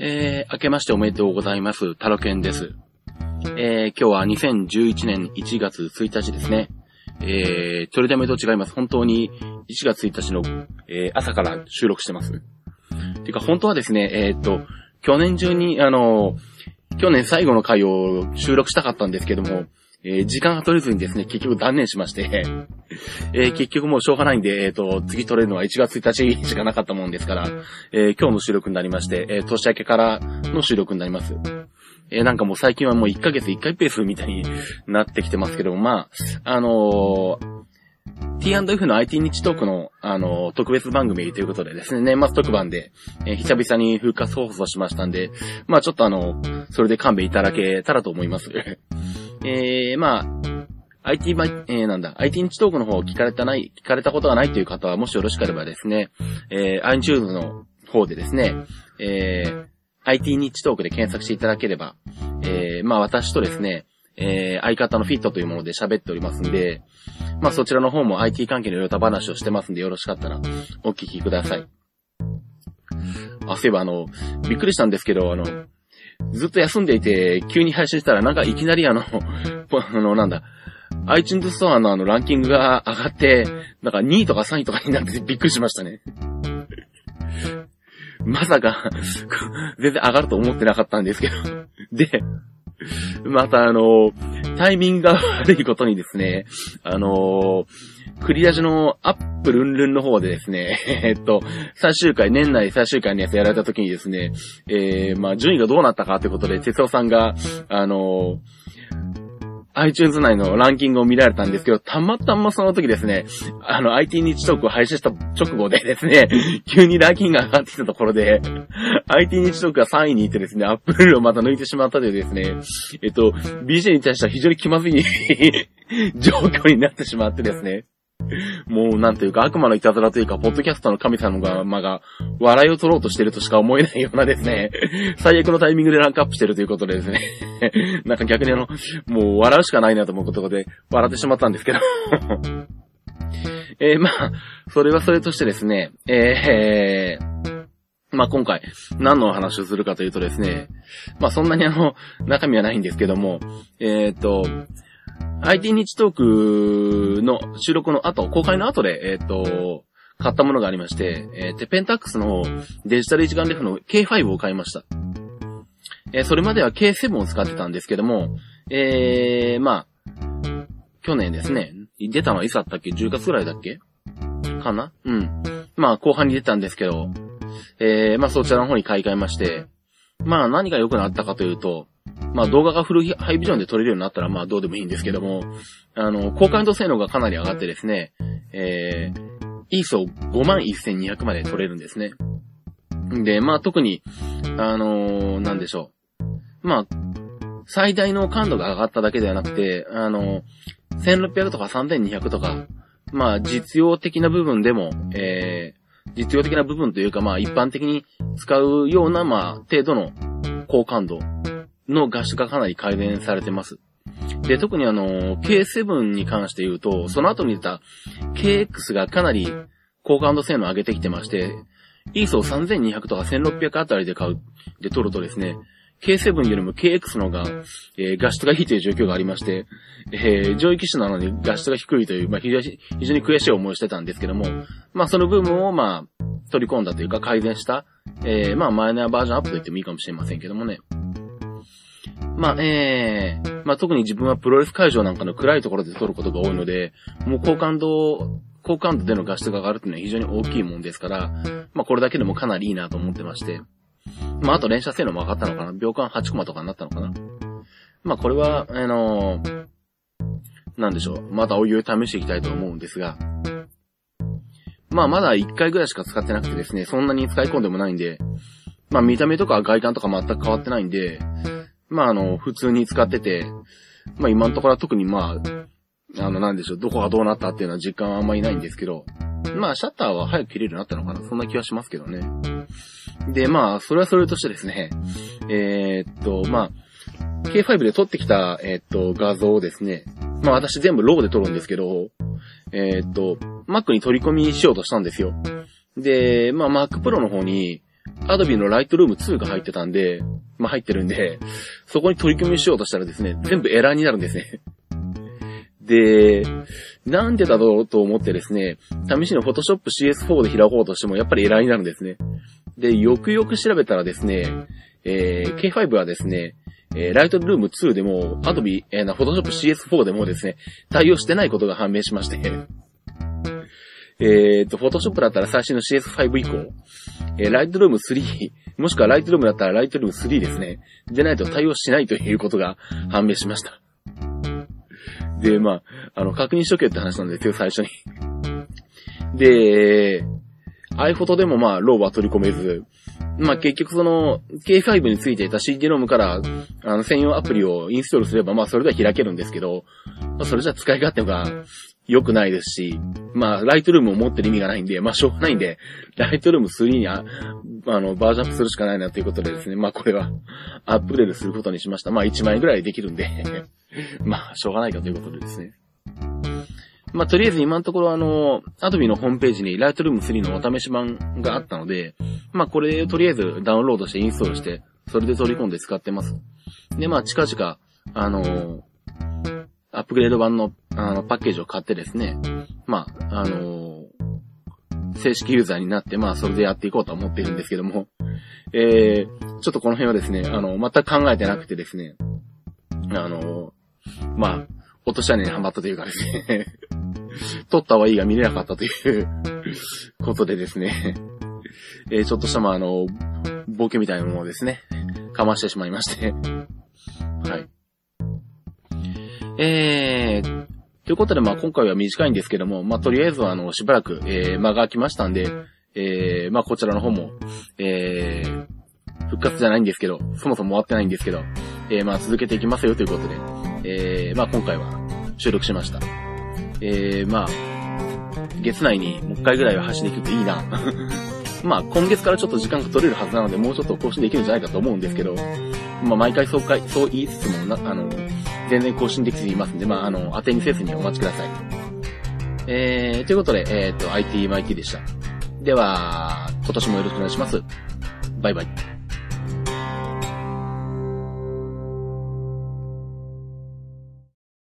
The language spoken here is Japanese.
えー、明けましておめでとうございます。タロケンです。えー、今日は2011年1月1日ですね。えー、取りだめと違います。本当に1月1日の、えー、朝から収録してます。てか、本当はですね、えー、っと、去年中に、あの、去年最後の回を収録したかったんですけども、えー、時間が取れずにですね、結局断念しまして えー、結局もうしょうがないんで、えっ、ー、と、次取れるのは1月1日しかなかったもんですから、え今日の収録になりまして、え年明けからの収録になります。えなんかもう最近はもう1ヶ月1回ペースみたいになってきてますけども、まあ、あの T&F の IT 日トークの、あの、特別番組ということでですね、年末特番で、えー、久々に復活放送しましたんで、まあちょっとあの、それで勘弁いただけたらと思います。えー、まあ、IT、ま、えー、なんだ、IT 日トークの方を聞かれたない、聞かれたことがないという方は、もしよろしければですね、えー、iTunes の方でですね、えー、IT 日トークで検索していただければ、えー、まあ私とですね、えー、相方のフィットというもので喋っておりますんで、まあそちらの方も IT 関係のヨタ話をしてますんでよろしかったらお聞きください。あ、そういえばあの、びっくりしたんですけど、あの、ずっと休んでいて、急に配信したら、なんかいきなりあの、あの、なんだ、iTunes ストアのあのランキングが上がって、なんか2位とか3位とかになってびっくりしましたね。まさか 全然上がると思ってなかったんですけどで、またあの、タイミングが悪いことにですね、あのクリアジのアップルンルンの方でですね、えっと、最終回、年内最終回のやつやられた時にですね、えー、まあ、順位がどうなったかということで、哲夫さんが、あの iTunes 内のランキングを見られたんですけど、たまたまその時ですね、あの IT 日トークを配信した直後でですね、急にランキングが上がってきたところで、IT 日トークが3位に行ってですね、アップルをまた抜いてしまったというですね、えっと、BJ に対しては非常に気まずい 状況になってしまってですね、もうなんというか悪魔のいたずらというか、ポッドキャストの神様が、まが、笑いを取ろうとしてるとしか思えないようなですね、最悪のタイミングでランクアップしてるということでですね、なんか逆にあの、もう笑うしかないなと思うことで、笑ってしまったんですけど。えー、まあ、それはそれとしてですね、えー、まあ今回、何の話をするかというとですね、まあそんなにあの、中身はないんですけども、えー、と、IT 日トークの収録の後、公開の後で、えっ、ー、と、買ったものがありまして、えー、テペンタックスのデジタル一眼レフの K5 を買いました。えー、それまでは K7 を使ってたんですけども、えー、まあ、去年ですね、出たのはいつだったっけ ?10 月ぐらいだっけ？かな？うん。まあ、後半に出たんですけど、えー、まあそちらの方に買い替えまして、まあ何が良くなったかというと、まあ動画がフルハイビジョンで撮れるようになったらまあどうでもいいんですけども、あの、高感度性能がかなり上がってですね、えー、ISO51200 まで撮れるんですね。で、まあ特に、あのー、なんでしょう。まあ、最大の感度が上がっただけではなくて、あのー、1600とか3200とか、まあ実用的な部分でも、えー、実用的な部分というかまあ一般的に使うようなまあ程度の高感度の画質がかなり改善されてます。で、特にあの、K7 に関して言うと、その後に出た KX がかなり高感度性能を上げてきてまして、ISO3200 とか1600あたりで買う、で撮るとですね、K7 よりも KX の方が、えー、画質がいいという状況がありまして、えー、上位機種なのに画質が低いという、まあ、非常に、非常に悔しい思いをしてたんですけども、まあ、その部分を、まあ、取り込んだというか改善した、えー、まあ、マイナーバージョンアップと言ってもいいかもしれませんけどもね。まあ、ええー、まあ特に自分はプロレス会場なんかの暗いところで撮ることが多いので、もう高感度、高感度での画質が上がるっていうのは非常に大きいもんですから、まあこれだけでもかなりいいなと思ってまして。まああと連射性能も上がったのかな。秒間8コマとかになったのかな。まあこれは、あのー、なんでしょう。またお湯を試していきたいと思うんですが、まあまだ1回ぐらいしか使ってなくてですね、そんなに使い込んでもないんで、まあ見た目とか外観とか全く変わってないんで、まああの、普通に使ってて、まあ今のところは特にまあ、あのなんでしょう、どこがどうなったっていうのは実感はあんまりないんですけど、まあシャッターは早く切れるようになったのかな、そんな気はしますけどね。で、まあ、それはそれとしてですね、えー、っと、まあ、K5 で撮ってきた、えー、っと、画像をですね、まあ私全部ローで撮るんですけど、えー、っと、Mac に取り込みしようとしたんですよ。で、まあ Mac Pro の方に、Adobe の Lightroom 2が入ってたんで、まあ入ってるんで、そこに取り組みしようとしたらですね、全部エラーになるんですね。で、なんでだろうと思ってですね、試しに Photoshop CS4 で開こうとしてもやっぱりエラーになるんですね。で、よくよく調べたらですね、えー、K5 はですね、えー、ライトルーム2でも、Adobe、えー、な、Photoshop CS4 でもですね、対応してないことが判明しまして、えっと、Photoshop だったら最新の CS5 以降、えー、ライトルーム3、もしくはライトルームだったらライトルーム3ですね。でないと対応しないということが判明しました。で、まあ、あの、確認しとけって話なんですよ、最初に。で、iPhoto でもまあ、ローは取り込めず、まあ結局その、K5 についていた CD ロームから、あの、専用アプリをインストールすれば、まあそれでは開けるんですけど、まあそれじゃ使い勝手が良くないですし、まあ、ライトルームを持ってる意味がないんで、まあしょうがないんで、ライトルーム3にあ、あの、バージョンアップするしかないなということでですね、まあこれは、アップグレードすることにしました。まあ1万円ぐらいできるんで まあ、しょうがないかということでですね。まあ、とりあえず今のところあの、アドビのホームページに Lightroom 3のお試し版があったので、まあ、これをとりあえずダウンロードしてインストールして、それで取り込んで使ってます。で、まあ、近々、あのアップグレード版の、あの、パッケージを買ってですね、まあ、あの正式ユーザーになって、まあ、それでやっていこうと思っているんですけども、えー、ちょっとこの辺はですね、あの、全く考えてなくてですね、あのまあ、落とし穴にはまったというかですね 撮ったはいいが見れなかったという ことでですねえー、ちょっとしたまあ、あの、ボケみたいなものをですね、かましてしまいましてはい。えー、ということでまあ今回は短いんですけども、まあとりあえずはあの、しばらく、えー、間が空きましたんで、えー、まあこちらの方も、えー、復活じゃないんですけど、そもそも終わってないんですけど、えー、まあ続けていきますよということで、えー、まあ今回は収録しました。えー、まあ、月内にもう一回ぐらいは走りできるといいな。まあ今月からちょっと時間が取れるはずなので、もうちょっと更新できるんじゃないかと思うんですけど、まあ毎回そうかい、そう言いつつもな、あの、全然更新できていますんで、まああの、当てにせずにお待ちください。えー、ということで、えー、と、ITMIT でした。では、今年もよろしくお願いします。バイバイ。